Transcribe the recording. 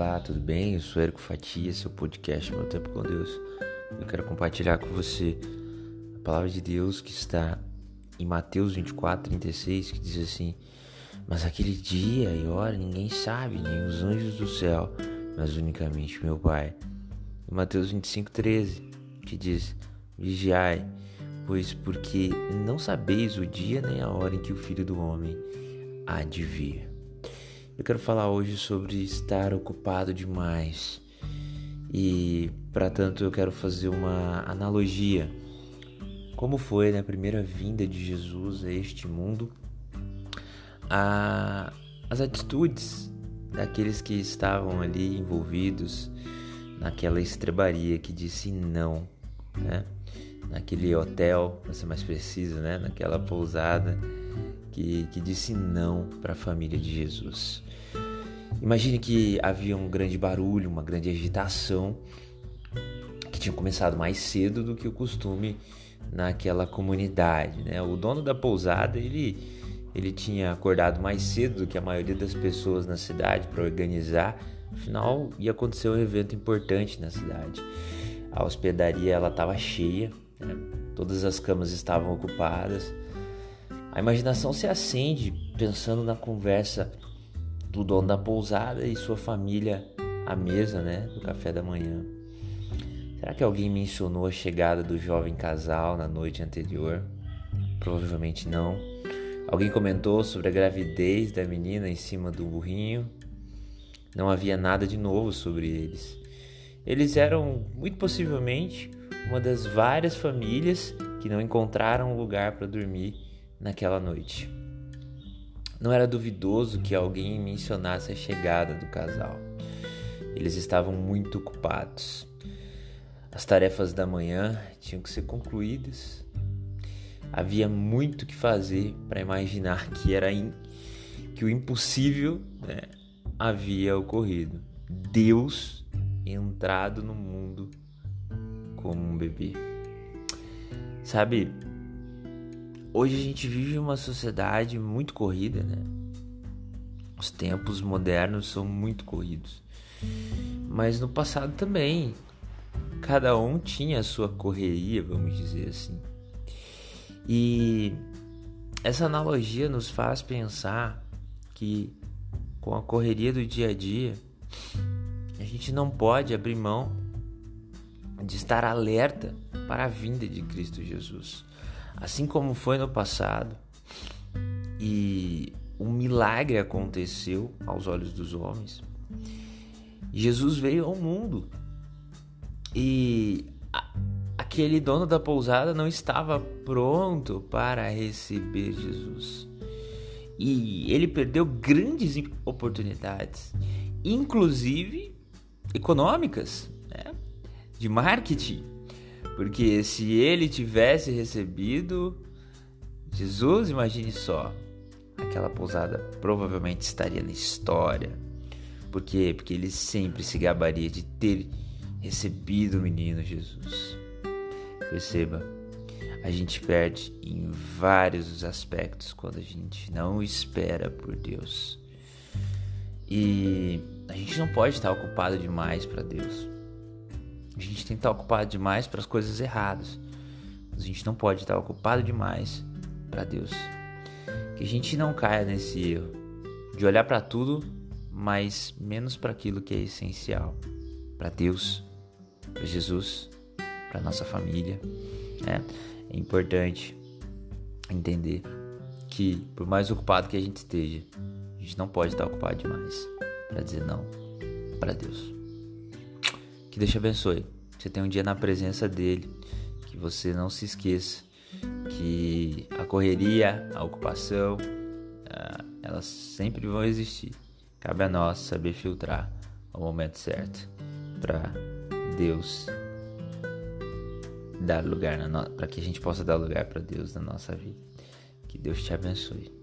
Olá, tudo bem? Eu sou Érico Fatia, seu podcast Meu Tempo com Deus. Eu quero compartilhar com você a palavra de Deus que está em Mateus 24, 36, que diz assim: Mas aquele dia e hora ninguém sabe, nem os anjos do céu, mas unicamente meu Pai. E Mateus 25, 13, que diz: Vigiai, pois porque não sabeis o dia nem a hora em que o Filho do Homem há de vir. Eu quero falar hoje sobre estar ocupado demais. E, para tanto, eu quero fazer uma analogia. Como foi na primeira vinda de Jesus a este mundo, a, as atitudes daqueles que estavam ali envolvidos naquela estrebaria que disse não, né? Naquele hotel, para ser mais preciso, né? Naquela pousada que, que disse não para a família de Jesus. Imagine que havia um grande barulho, uma grande agitação que tinha começado mais cedo do que o costume naquela comunidade, né? O dono da pousada, ele ele tinha acordado mais cedo do que a maioria das pessoas na cidade para organizar. Afinal, ia acontecer um evento importante na cidade. A hospedaria ela estava cheia, né? todas as camas estavam ocupadas. A imaginação se acende pensando na conversa do dono da pousada e sua família à mesa, né, do café da manhã. Será que alguém mencionou a chegada do jovem casal na noite anterior? Provavelmente não. Alguém comentou sobre a gravidez da menina em cima do burrinho? Não havia nada de novo sobre eles. Eles eram, muito possivelmente, uma das várias famílias que não encontraram lugar para dormir naquela noite. Não era duvidoso que alguém mencionasse a chegada do casal. Eles estavam muito ocupados. As tarefas da manhã tinham que ser concluídas. Havia muito que fazer para imaginar que era in... que o impossível né, havia ocorrido. Deus entrado no mundo como um bebê. Sabe, Hoje a gente vive uma sociedade muito corrida, né? Os tempos modernos são muito corridos. Mas no passado também, cada um tinha a sua correria, vamos dizer assim. E essa analogia nos faz pensar que com a correria do dia a dia, a gente não pode abrir mão de estar alerta para a vinda de Cristo Jesus assim como foi no passado, e um milagre aconteceu aos olhos dos homens. Jesus veio ao mundo e aquele dono da pousada não estava pronto para receber Jesus. E ele perdeu grandes oportunidades, inclusive econômicas, né? de marketing porque se ele tivesse recebido Jesus, imagine só, aquela pousada provavelmente estaria na história. Por quê? Porque ele sempre se gabaria de ter recebido o menino Jesus. Perceba, a gente perde em vários aspectos quando a gente não espera por Deus. E a gente não pode estar ocupado demais para Deus. A gente tem que estar ocupado demais para as coisas erradas. A gente não pode estar ocupado demais para Deus. Que a gente não caia nesse erro de olhar para tudo, mas menos para aquilo que é essencial, para Deus, para Jesus, para nossa família. Né? É importante entender que por mais ocupado que a gente esteja, a gente não pode estar ocupado demais para dizer não para Deus. Que Deus te abençoe. Você tem um dia na presença dele. Que você não se esqueça que a correria, a ocupação, ah, elas sempre vão existir. Cabe a nós saber filtrar o momento certo para Deus dar lugar para que a gente possa dar lugar para Deus na nossa vida. Que Deus te abençoe.